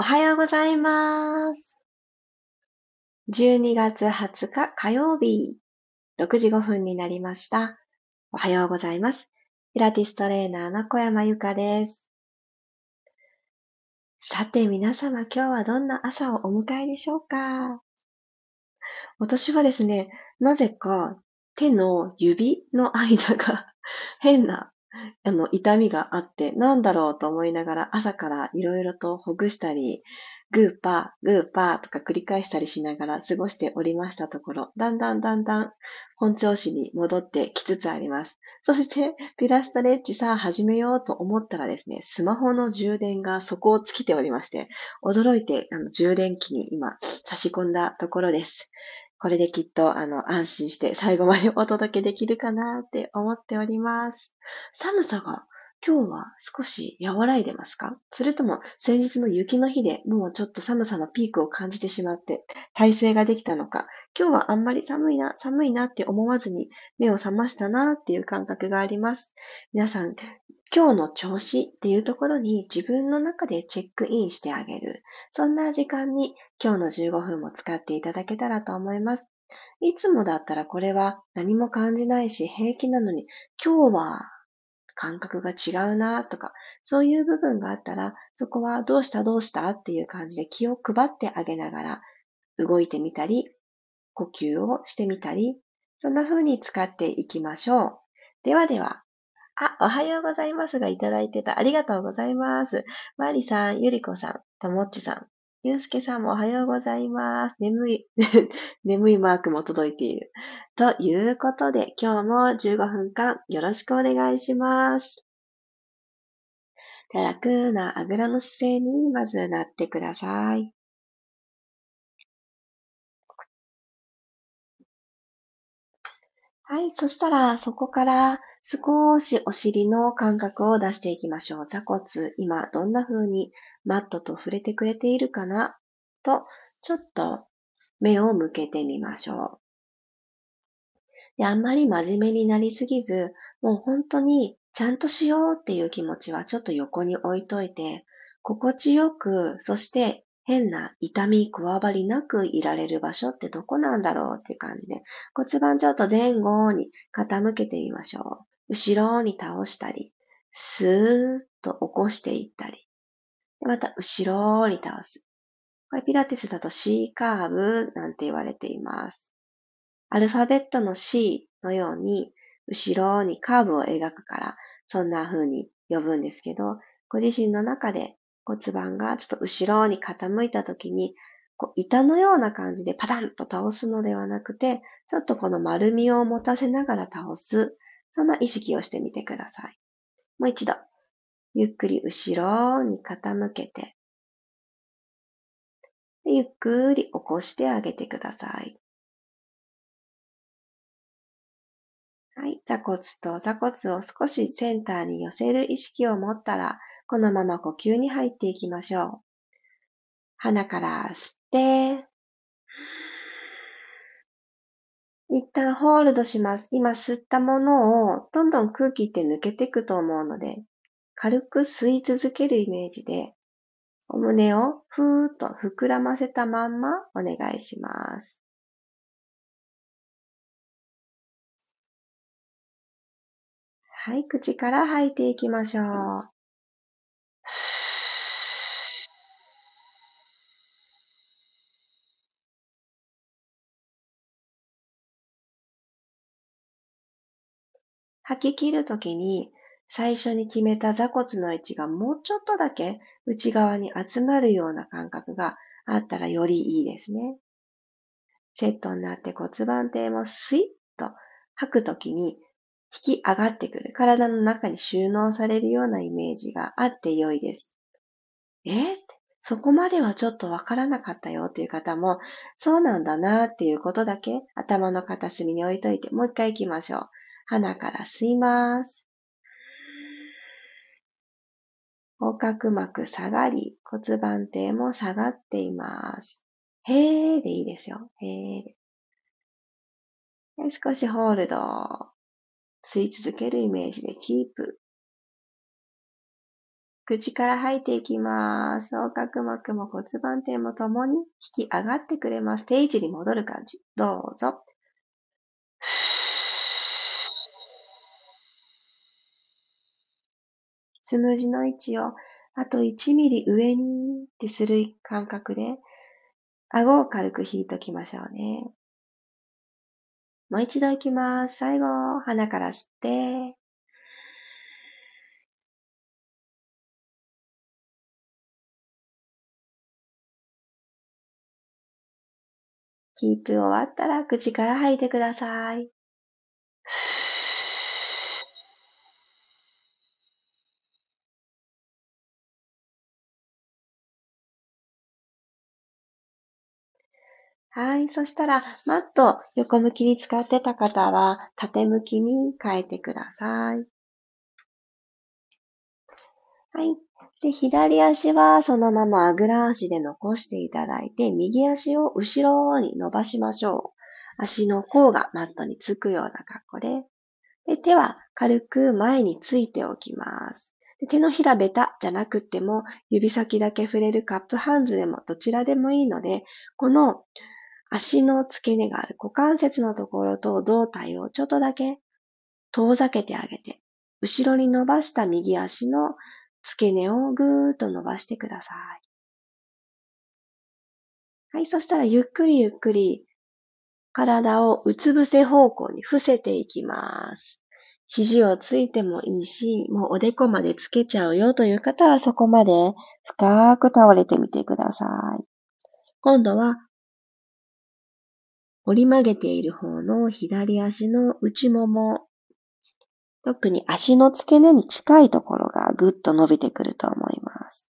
おはようございます。12月20日火曜日、6時5分になりました。おはようございます。ピラティストレーナーの小山由かです。さて皆様今日はどんな朝をお迎えでしょうか？私はですね、なぜか手の指の間が 変な あの、痛みがあって、なんだろうと思いながら朝からいろいろとほぐしたり、グーパー、グーパーとか繰り返したりしながら過ごしておりましたところ、だんだんだんだん本調子に戻ってきつつあります。そして、ピラストレッチさあ始めようと思ったらですね、スマホの充電が底を尽きておりまして、驚いてあの充電器に今差し込んだところです。これできっと、あの、安心して最後までお届けできるかなって思っております。寒さが今日は少し和らいでますか？それとも先日の雪の日でもうちょっと寒さのピークを感じてしまって体勢ができたのか？今日はあんまり寒いな、寒いなって思わずに目を覚ましたなっていう感覚があります。皆さん、今日の調子っていうところに自分の中でチェックインしてあげる。そんな時間に今日の15分も使っていただけたらと思います。いつもだったらこれは何も感じないし平気なのに今日は感覚が違うなとか、そういう部分があったら、そこはどうしたどうしたっていう感じで気を配ってあげながら動いてみたり、呼吸をしてみたり、そんな風に使っていきましょう。ではでは、あ、おはようございますがいただいてた。ありがとうございます。マリさん、ゆりこさん、ともっちさん、ゆうすけさんもおはようございます。眠い、眠いマークも届いている。ということで、今日も15分間よろしくお願いします。楽なあぐらの姿勢にまずなってください。はい。そしたら、そこから少しお尻の感覚を出していきましょう。座骨、今どんな風にマットと触れてくれているかな？と、ちょっと目を向けてみましょう。であんまり真面目になりすぎず、もう本当にちゃんとしようっていう気持ちはちょっと横に置いといて、心地よく、そして変な痛み、こわばりなくいられる場所ってどこなんだろうっていう感じで、骨盤ちょっと前後に傾けてみましょう。後ろに倒したり、スーッと起こしていったり、また後ろに倒す。これピラティスだと C カーブなんて言われています。アルファベットの C のように、後ろにカーブを描くから、そんな風に呼ぶんですけど、ご自身の中で骨盤がちょっと後ろに傾いた時に、こう板のような感じでパタンと倒すのではなくて、ちょっとこの丸みを持たせながら倒す。そんな意識をしてみてください。もう一度。ゆっくり後ろに傾けて、ゆっくり起こしてあげてください。はい。座骨と座骨を少しセンターに寄せる意識を持ったら、このまま呼吸に入っていきましょう。鼻から吸って、一旦ホールドします。今吸ったものをどんどん空気って抜けていくと思うので、軽く吸い続けるイメージで、お胸をふーっと膨らませたまんまお願いします。はい、口から吐いていきましょう。吐き切るときに最初に決めた座骨の位置がもうちょっとだけ内側に集まるような感覚があったらよりいいですね。セットになって骨盤底もスイッと吐くときに引き上がってくる。体の中に収納されるようなイメージがあって良いです。えー、そこまではちょっとわからなかったよっていう方も、そうなんだなっていうことだけ頭の片隅に置いといて、もう一回行きましょう。鼻から吸います。横隔膜下がり、骨盤底も下がっています。へーでいいですよ。へーで。少しホールド。吸い続けるイメージでキープ。口から吐いていきます。横隔膜も骨盤底もともに引き上がってくれます。定位置に戻る感じ。どうぞ。つむじの位置をあと1ミリ上にってする感覚で、顎を軽く引いときましょうね。もう一度いきます。最後、鼻から吸って、キープ終わったら口から吐いてください。はい。そしたら、マット横向きに使ってた方は、縦向きに変えてください。はい。で、左足はそのままあぐら足で残していただいて、右足を後ろに伸ばしましょう。足の甲がマットにつくような格好で。で、手は軽く前についておきます。で手のひらベタじゃなくても、指先だけ触れるカップハンズでもどちらでもいいので、この足の付け根がある股関節のところと胴体をちょっとだけ遠ざけてあげて、後ろに伸ばした右足の付け根をぐーっと伸ばしてください。はい、そしたらゆっくりゆっくり体をうつ伏せ方向に伏せていきます。肘をついてもいいし、もうおでこまでつけちゃうよという方はそこまで深く倒れてみてください。今度は折り曲げている方の左足の内もも、特に足の付け根に近いところがぐっと伸びてくると思います。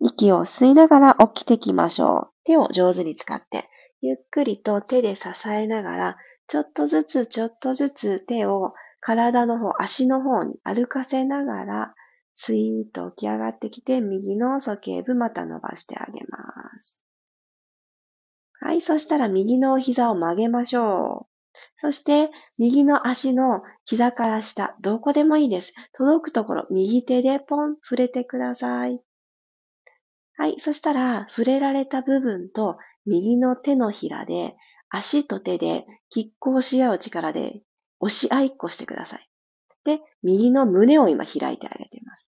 息を吸いながら起きてきましょう。手を上手に使って、ゆっくりと手で支えながら、ちょっとずつちょっとずつ手を体の方、足の方に歩かせながら、スイーッと起き上がってきて、右の鼠径部また伸ばしてあげます。はい、そしたら右の膝を曲げましょう。そして、右の足の膝から下、どこでもいいです。届くところ、右手でポン、触れてください。はい、そしたら、触れられた部分と、右の手のひらで、足と手で拮抗し合う力で押し合いっこしてください。で、右の胸を今開いてあげています。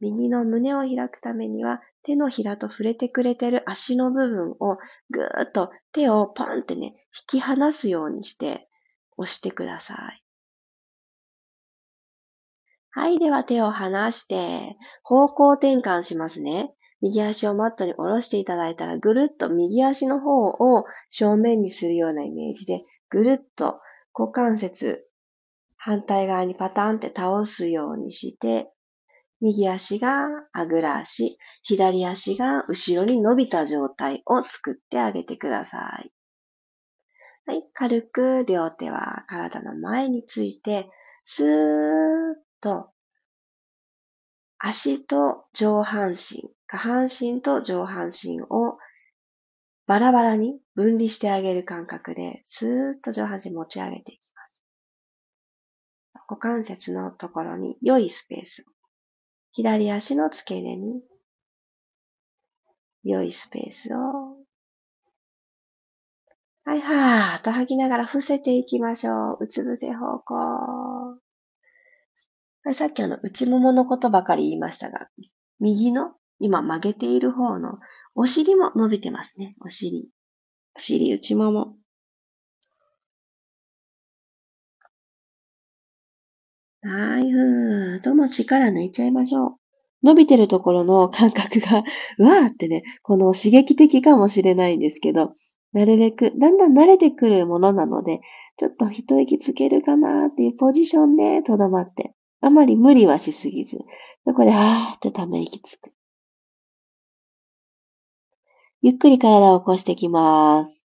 右の胸を開くためには、手のひらと触れてくれてる足の部分をぐーっと手をパンってね、引き離すようにして押してください。はい。では手を離して、方向転換しますね。右足をマットに下ろしていただいたら、ぐるっと右足の方を正面にするようなイメージで、ぐるっと股関節、反対側にパタンって倒すようにして、右足があぐら足、左足が後ろに伸びた状態を作ってあげてください。はい、軽く両手は体の前について、スーッと足と上半身、下半身と上半身をバラバラに分離してあげる感覚で、スーッと上半身持ち上げていきます。股関節のところに良いスペースを左足の付け根に良いスペースをはい、はーっと吐きながら伏せていきましょう。うつ伏せ方向。はい、さっきあの、内もものことばかり言いましたが、右の今曲げている方のお尻も伸びてますね。お尻。お尻、内もも。はい、ふーとも力抜いちゃいましょう。伸びてるところの感覚が、うわーってね、この刺激的かもしれないんですけど、なるべく、だんだん慣れてくるものなので、ちょっと一息つけるかなーっていうポジションでとどまって、あまり無理はしすぎず、そこで、あーってため息つく。ゆっくり体を起こしてきます。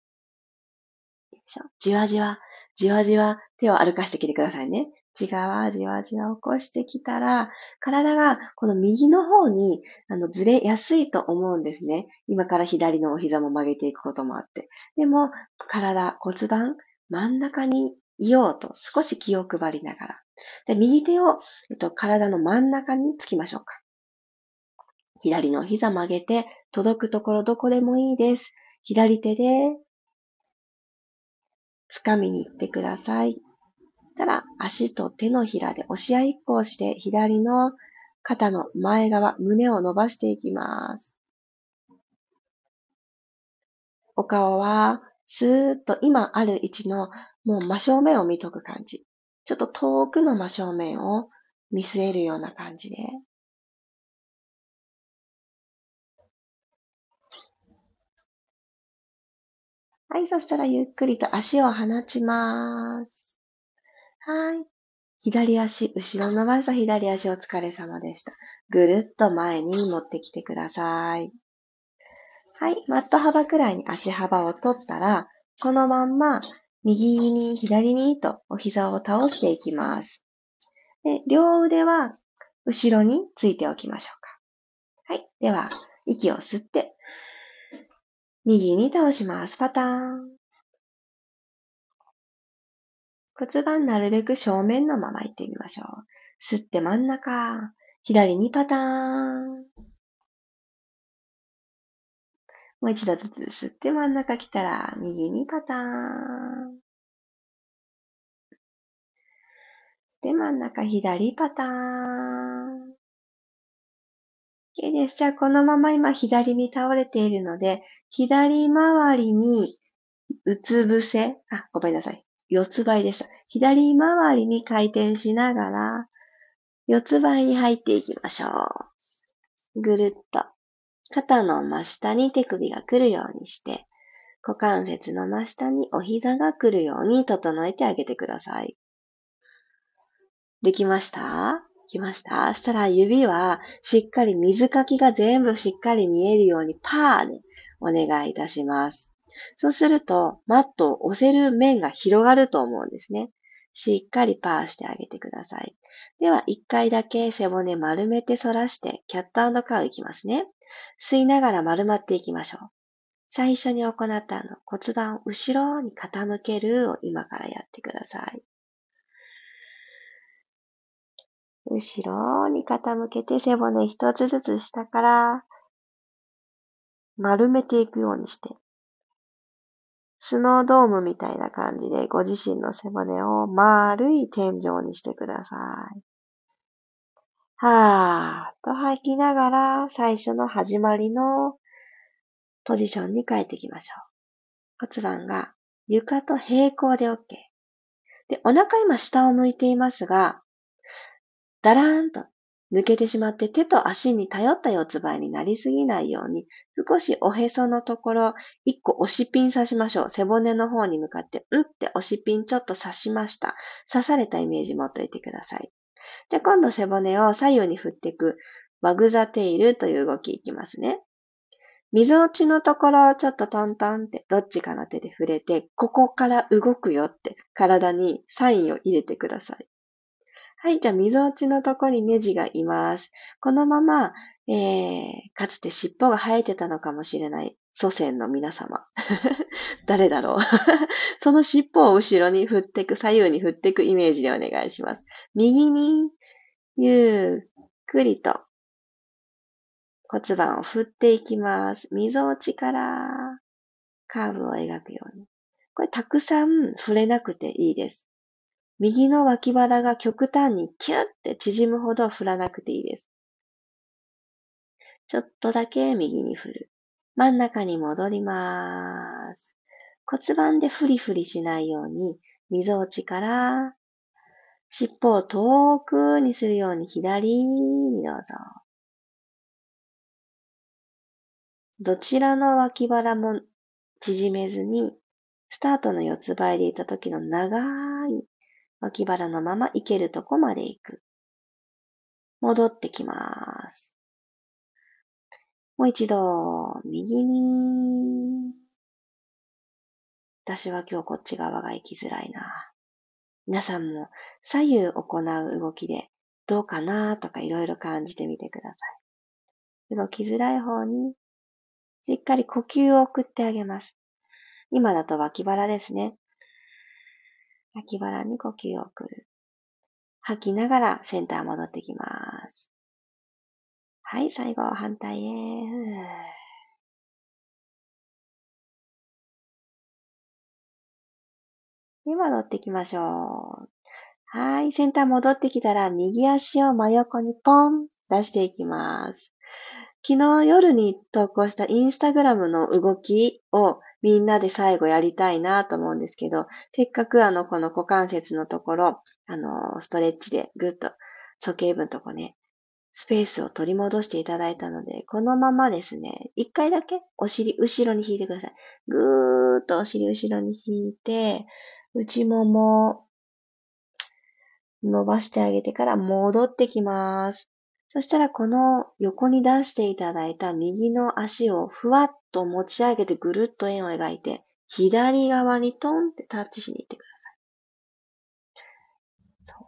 よいしょじわじわ、じわじわ手を歩かしてきてくださいね。内側、じわじわ起こしてきたら、体がこの右の方にあのずれやすいと思うんですね。今から左のお膝も曲げていくこともあって。でも、体、骨盤、真ん中にいようと少し気を配りながら。で右手を、えっと、体の真ん中につきましょうか。左の膝曲げて、届くところどこでもいいです。左手で、掴みに行ってください。たら、足と手のひらで押し合いっこをして、左の肩の前側、胸を伸ばしていきます。お顔は、スーッと今ある位置のもう真正面を見とく感じ。ちょっと遠くの真正面を見据えるような感じで。はい、そしたらゆっくりと足を放ちます。はい。左足、後ろ伸ばした左足お疲れ様でした。ぐるっと前に持ってきてください。はい、マット幅くらいに足幅を取ったら、このまんま右に左にとお膝を倒していきます。で両腕は後ろについておきましょうか。はい。では、息を吸って、右に倒します。パターン。骨盤なるべく正面のまま行ってみましょう。吸って真ん中。左にパターン。もう一度ずつ吸って真ん中来たら、右にパターン。吸って真ん中左パターン。OK です。じゃあこのまま今左に倒れているので、左回りにうつ伏せ、あ、ごめんなさい。四つ倍でした。左回りに回転しながら、四つ倍に入っていきましょう。ぐるっと。肩の真下に手首が来るようにして、股関節の真下にお膝が来るように整えてあげてください。できました？きました？そしたら指はしっかり水かきが全部しっかり見えるようにパーでお願いいたします。そうすると、マットを押せる面が広がると思うんですね。しっかりパーしてあげてください。では、一回だけ背骨丸めて反らして、キャットカウいきますね。吸いながら丸まっていきましょう。最初に行ったあの骨盤を後ろに傾けるを今からやってください。後ろに傾けて背骨一つずつ下から丸めていくようにして、スノードームみたいな感じでご自身の背骨を丸い天井にしてください。はーっと吐きながら最初の始まりのポジションに帰っていきましょう。骨盤が床と平行で OK。で、お腹今下を向いていますが、だらーんと抜けてしまって手と足に頼った四つ倍になりすぎないように、少しおへそのところ、一個押しピン刺しましょう。背骨の方に向かって、うんって押しピンちょっと刺しました。刺されたイメージ持っといてください。で、今度背骨を左右に振っていく、ワグザテイルという動きいきますね。溝落ちのところをちょっとトントンってどっちかの手で触れて、ここから動くよって体にサインを入れてください。はい、じゃあ、溝落ちのとこにネジがいます。このまま、えー、かつて尻尾が生えてたのかもしれない祖先の皆様。誰だろう その尻尾を後ろに振ってく、左右に振ってくイメージでお願いします。右に、ゆっくりと骨盤を振っていきます。溝落ちからカーブを描くように。これたくさん触れなくていいです。右の脇腹が極端にキュッて縮むほど振らなくていいです。ちょっとだけ右に振る。真ん中に戻ります。骨盤でフリフリしないように、溝落ちから尻尾を遠くにするように左にどうぞ。どちらの脇腹も縮めずに、スタートの四つ倍でいた時の長い脇腹のまま行けるとこまで行く。戻ってきます。もう一度、右に。私は今日こっち側が行きづらいな。皆さんも左右行う動きでどうかなとかいろいろ感じてみてください。動きづらい方にしっかり呼吸を送ってあげます。今だと脇腹ですね。脇腹に呼吸を送る。吐きながらセンター戻ってきます。はい、最後反対へ。で、戻ってきましょう。はい、センター戻ってきたら右足を真横にポン出していきます。昨日夜に投稿したインスタグラムの動きをみんなで最後やりたいなと思うんですけど、せっかくあの、この股関節のところ、あの、ストレッチでぐっと、鼠径部のとこね、スペースを取り戻していただいたので、このままですね、一回だけお尻後ろに引いてください。ぐーっとお尻後ろに引いて、内もも伸ばしてあげてから戻ってきます。そしたらこの横に出していただいた右の足をふわっと持ち上げてぐるっと円を描いて、左側にトンってタッチしに行ってください。そう。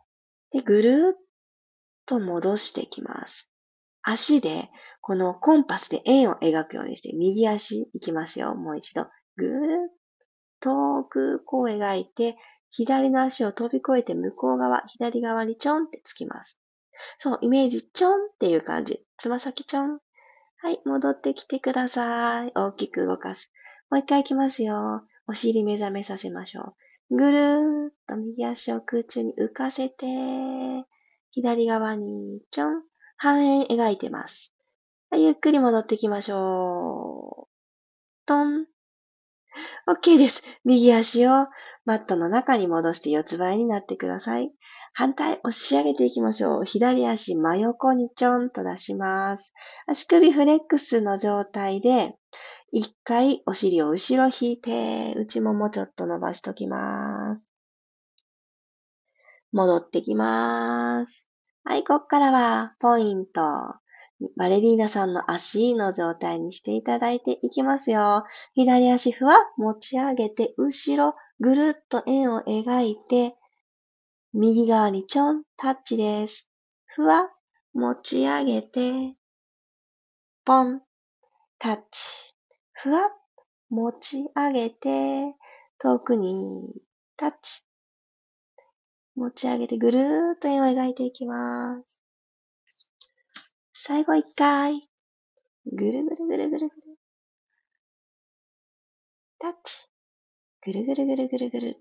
で、ぐるっと戻していきます。足で、このコンパスで円を描くようにして、右足いきますよ。もう一度。ぐーっと遠くこう描いて、左の足を飛び越えて向こう側、左側にちょんってつきます。そう、イメージ、ちょんっていう感じ。つま先ちょん。はい、戻ってきてください。大きく動かす。もう一回行きますよ。お尻目覚めさせましょう。ぐるーっと右足を空中に浮かせて、左側にちょん。半円描いてます。はい、ゆっくり戻ってきましょう。トン。OK です。右足をマットの中に戻して四つ倍になってください。反対、押し上げていきましょう。左足真横にちょんと出します。足首フレックスの状態で、一回お尻を後ろ引いて、内ももちょっと伸ばしときます。戻ってきます。はい、こっからはポイント。バレリーナさんの足の状態にしていただいていきますよ。左足ふわ持ち上げて、後ろぐるっと円を描いて、右側にちょん、タッチです。ふわ、持ち上げて、ポン、タッチ。ふわ、持ち上げて、遠くに、タッチ。持ち上げてぐるーっと円を描いていきます。最後一回。ぐるぐるぐるぐるぐる。タッチ。ぐるぐるぐるぐるぐる。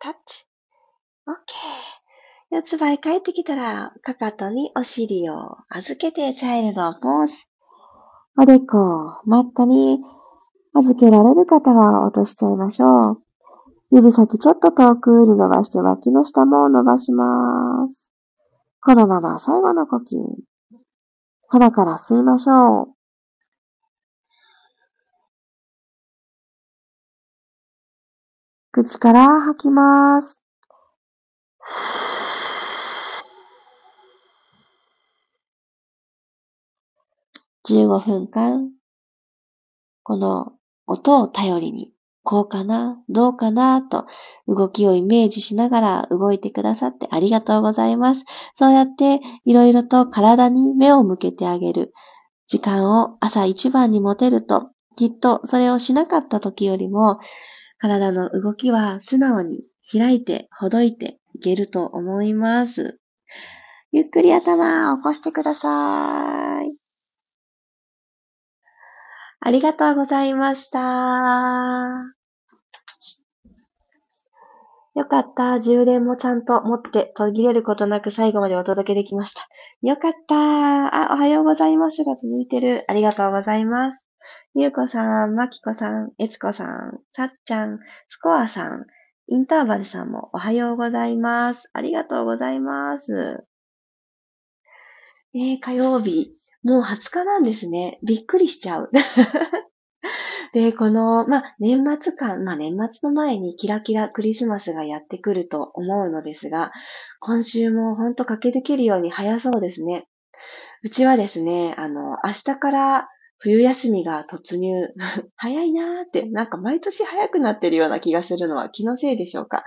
タッチ。オッケー。四つ倍帰ってきたら、かかとにお尻を預けてチャイルドポーズ。おでこ、マットに預けられる方は落としちゃいましょう。指先ちょっと遠くに伸ばして脇の下も伸ばします。このまま最後の呼吸。鼻から吸いましょう。口から吐きます。15分間、この音を頼りにこうかなどうかなと動きをイメージしながら動いてくださってありがとうございます。そうやっていろいろと体に目を向けてあげる時間を朝一番に持てると、きっとそれをしなかった時よりも体の動きは素直に開いてほどいていけると思います。ゆっくり頭を起こしてください。ありがとうございました。よかった。充電もちゃんと持って途切れることなく最後までお届けできました。よかった。あ、おはようございますが続いてる。ありがとうございます。ゆうこさん、まきこさん、えつこさん、さっちゃん、スコアさん、インターバルさんもおはようございます。ありがとうございます。えー、火曜日。もう20日なんですね。びっくりしちゃう。で、この、まあ、年末間、まあ、年末の前にキラキラクリスマスがやってくると思うのですが、今週もほんと駆け抜けるように早そうですね。うちはですね、あの、明日から冬休みが突入。早いなーって、なんか毎年早くなってるような気がするのは気のせいでしょうか。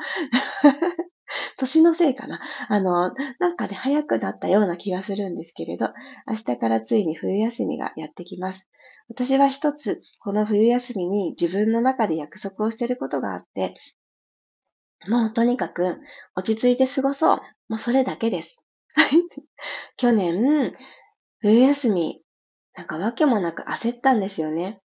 年のせいかな。あの、なんか、ね、早くなったような気がするんですけれど、明日からついに冬休みがやってきます。私は一つ、この冬休みに自分の中で約束をしていることがあって、もうとにかく落ち着いて過ごそう。もうそれだけです。去年、冬休み、なんかわけもなく焦ったんですよね。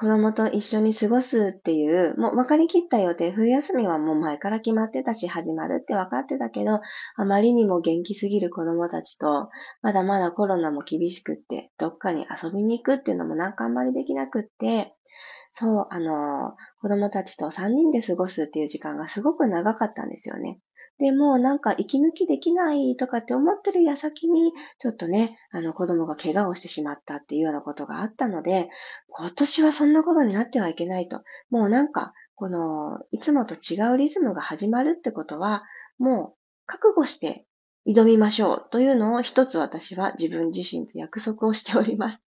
子供と一緒に過ごすっていう、もう分かりきった予定、冬休みはもう前から決まってたし、始まるって分かってたけど、あまりにも元気すぎる子供たちと、まだまだコロナも厳しくって、どっかに遊びに行くっていうのもなんかあんまりできなくって、そう、あの、子供たちと3人で過ごすっていう時間がすごく長かったんですよね。で、もなんか息抜きできないとかって思ってる矢先に、ちょっとね、あの子供が怪我をしてしまったっていうようなことがあったので、今年はそんなことになってはいけないと。もうなんか、この、いつもと違うリズムが始まるってことは、もう覚悟して挑みましょうというのを一つ私は自分自身と約束をしております。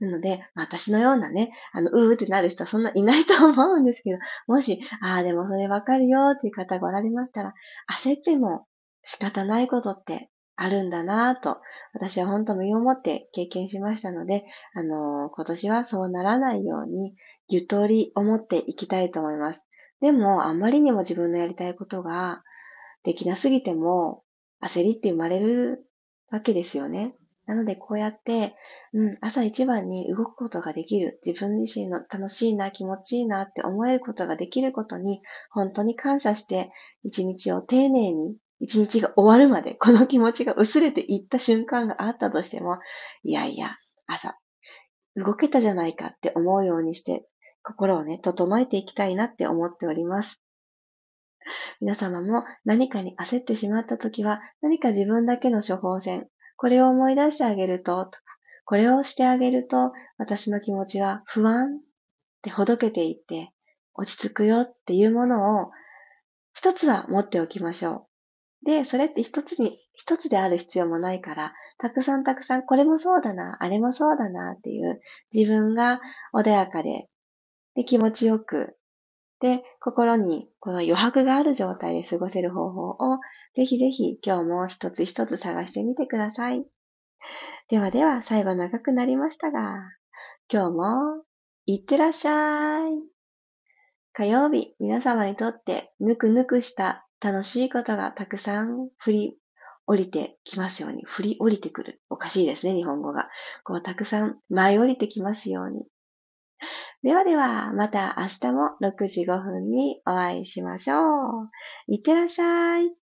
なので、私のようなね、あの、うーってなる人はそんないないと思うんですけど、もし、ああ、でもそれわかるよっていう方がおられましたら、焦っても仕方ないことってあるんだなぁと、私は本当身をもって経験しましたので、あのー、今年はそうならないように、ゆとりを持っていきたいと思います。でも、あまりにも自分のやりたいことができなすぎても、焦りって生まれるわけですよね。なので、こうやって、うん、朝一番に動くことができる、自分自身の楽しいな、気持ちいいなって思えることができることに、本当に感謝して、一日を丁寧に、一日が終わるまで、この気持ちが薄れていった瞬間があったとしても、いやいや、朝、動けたじゃないかって思うようにして、心をね、整えていきたいなって思っております。皆様も何かに焦ってしまった時は、何か自分だけの処方箋、これを思い出してあげると、とか、これをしてあげると、私の気持ちは不安ってほどけていって、落ち着くよっていうものを、一つは持っておきましょう。で、それって一つに、一つである必要もないから、たくさんたくさん、これもそうだな、あれもそうだなっていう、自分が穏やかで、で、気持ちよく、で、心にこの余白がある状態で過ごせる方法を、ぜひぜひ今日も一つ一つ探してみてください。ではでは、最後長くなりましたが、今日も、いってらっしゃい。火曜日、皆様にとってぬくぬくした楽しいことがたくさん降り降りてきますように。降り降りてくる。おかしいですね、日本語が。こう、たくさん舞い降りてきますように。ではでは、また明日も6時5分にお会いしましょう。いってらっしゃい。